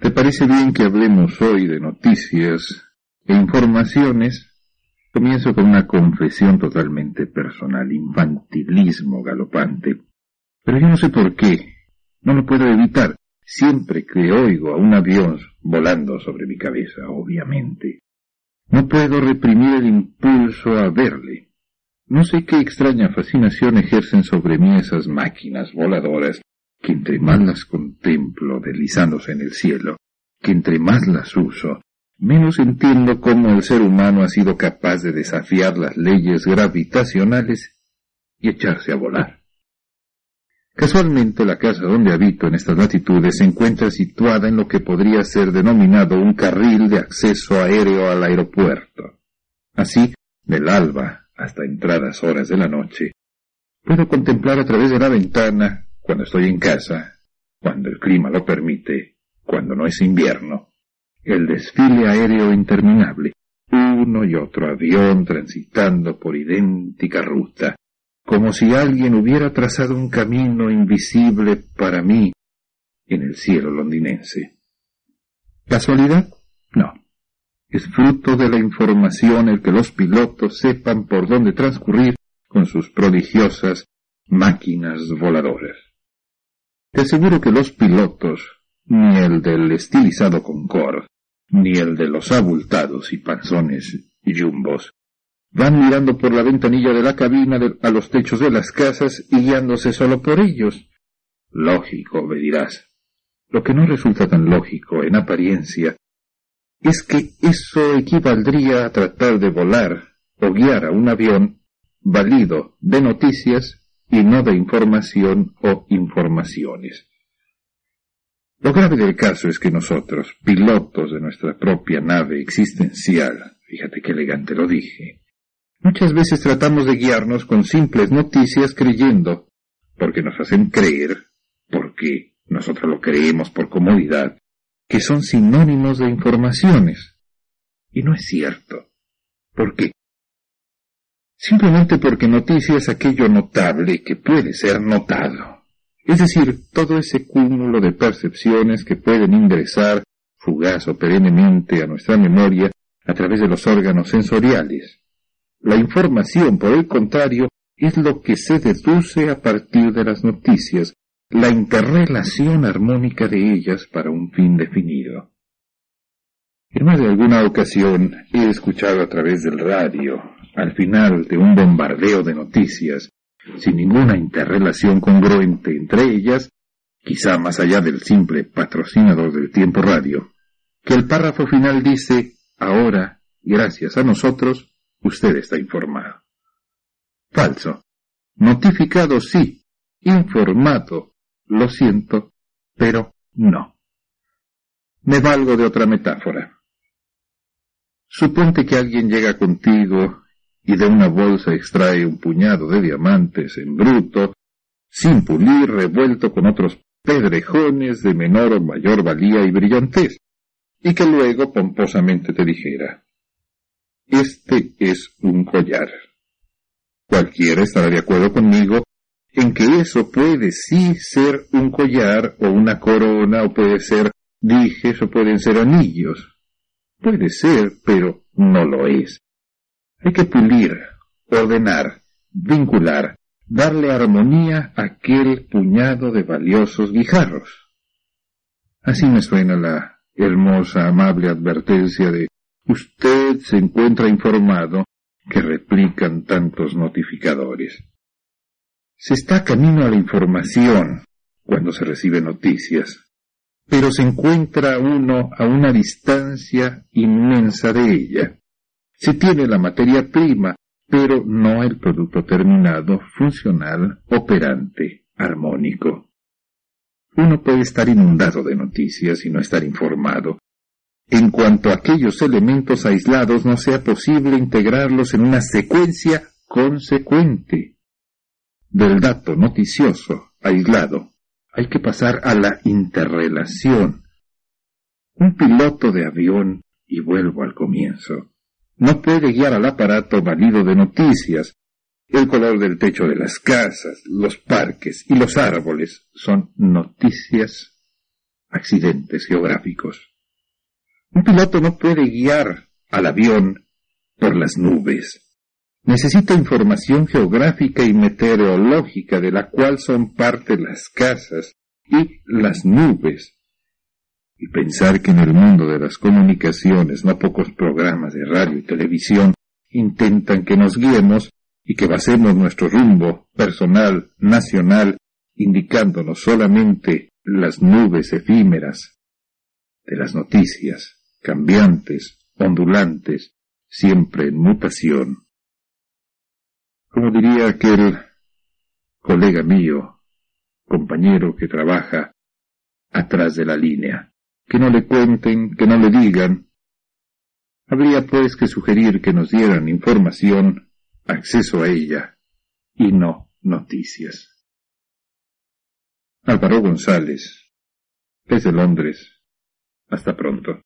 ¿Te parece bien que hablemos hoy de noticias e informaciones? Comienzo con una confesión totalmente personal, infantilismo galopante. Pero yo no sé por qué, no lo puedo evitar. Siempre que oigo a un avión volando sobre mi cabeza, obviamente, no puedo reprimir el impulso a verle. No sé qué extraña fascinación ejercen sobre mí esas máquinas voladoras que entre más las contemplo deslizándose en el cielo, que entre más las uso, menos entiendo cómo el ser humano ha sido capaz de desafiar las leyes gravitacionales y echarse a volar. Casualmente la casa donde habito en estas latitudes se encuentra situada en lo que podría ser denominado un carril de acceso aéreo al aeropuerto. Así, del alba hasta entradas horas de la noche, puedo contemplar a través de la ventana cuando estoy en casa, cuando el clima lo permite, cuando no es invierno, el desfile aéreo interminable, uno y otro avión transitando por idéntica ruta, como si alguien hubiera trazado un camino invisible para mí en el cielo londinense. ¿Casualidad? No. Es fruto de la información el que los pilotos sepan por dónde transcurrir con sus prodigiosas máquinas voladoras. Te aseguro que los pilotos, ni el del estilizado Concorde, ni el de los abultados y panzones yumbos, van mirando por la ventanilla de la cabina a los techos de las casas y guiándose solo por ellos. Lógico, me dirás. Lo que no resulta tan lógico en apariencia es que eso equivaldría a tratar de volar o guiar a un avión válido de noticias y no de información o informaciones. Lo grave del caso es que nosotros, pilotos de nuestra propia nave existencial, fíjate qué elegante lo dije, muchas veces tratamos de guiarnos con simples noticias creyendo, porque nos hacen creer, porque nosotros lo creemos por comodidad, que son sinónimos de informaciones. Y no es cierto. ¿Por qué? Simplemente porque noticia es aquello notable que puede ser notado. Es decir, todo ese cúmulo de percepciones que pueden ingresar fugaz o perennemente a nuestra memoria a través de los órganos sensoriales. La información, por el contrario, es lo que se deduce a partir de las noticias, la interrelación armónica de ellas para un fin definido. En más de alguna ocasión he escuchado a través del radio, al final de un bombardeo de noticias, sin ninguna interrelación congruente entre ellas, quizá más allá del simple patrocinador del tiempo radio, que el párrafo final dice, ahora, gracias a nosotros, usted está informado. Falso. Notificado sí, informado, lo siento, pero no. Me valgo de otra metáfora. Suponte que alguien llega contigo y de una bolsa extrae un puñado de diamantes en bruto, sin pulir, revuelto con otros pedrejones de menor o mayor valía y brillantez, y que luego pomposamente te dijera, este es un collar. Cualquiera estará de acuerdo conmigo en que eso puede sí ser un collar o una corona o puede ser dijes o pueden ser anillos. Puede ser, pero no lo es. Hay que pulir, ordenar, vincular, darle armonía a aquel puñado de valiosos guijarros. Así me suena la hermosa, amable advertencia de usted se encuentra informado que replican tantos notificadores. Se está camino a la información cuando se recibe noticias, pero se encuentra uno a una distancia inmensa de ella. Se tiene la materia prima, pero no el producto terminado, funcional, operante, armónico. Uno puede estar inundado de noticias y no estar informado. En cuanto a aquellos elementos aislados no sea posible integrarlos en una secuencia consecuente. Del dato noticioso, aislado, hay que pasar a la interrelación. Un piloto de avión, y vuelvo al comienzo, no puede guiar al aparato valido de noticias. El color del techo de las casas, los parques y los árboles son noticias accidentes geográficos. Un piloto no puede guiar al avión por las nubes. Necesita información geográfica y meteorológica de la cual son parte las casas y las nubes. Y pensar que en el mundo de las comunicaciones no pocos programas de radio y televisión intentan que nos guiemos y que basemos nuestro rumbo personal, nacional, indicándonos solamente las nubes efímeras de las noticias, cambiantes, ondulantes, siempre en mutación. Como diría aquel colega mío, compañero que trabaja atrás de la línea, que no le cuenten, que no le digan. Habría pues que sugerir que nos dieran información, acceso a ella, y no noticias. Álvaro González, desde Londres. Hasta pronto.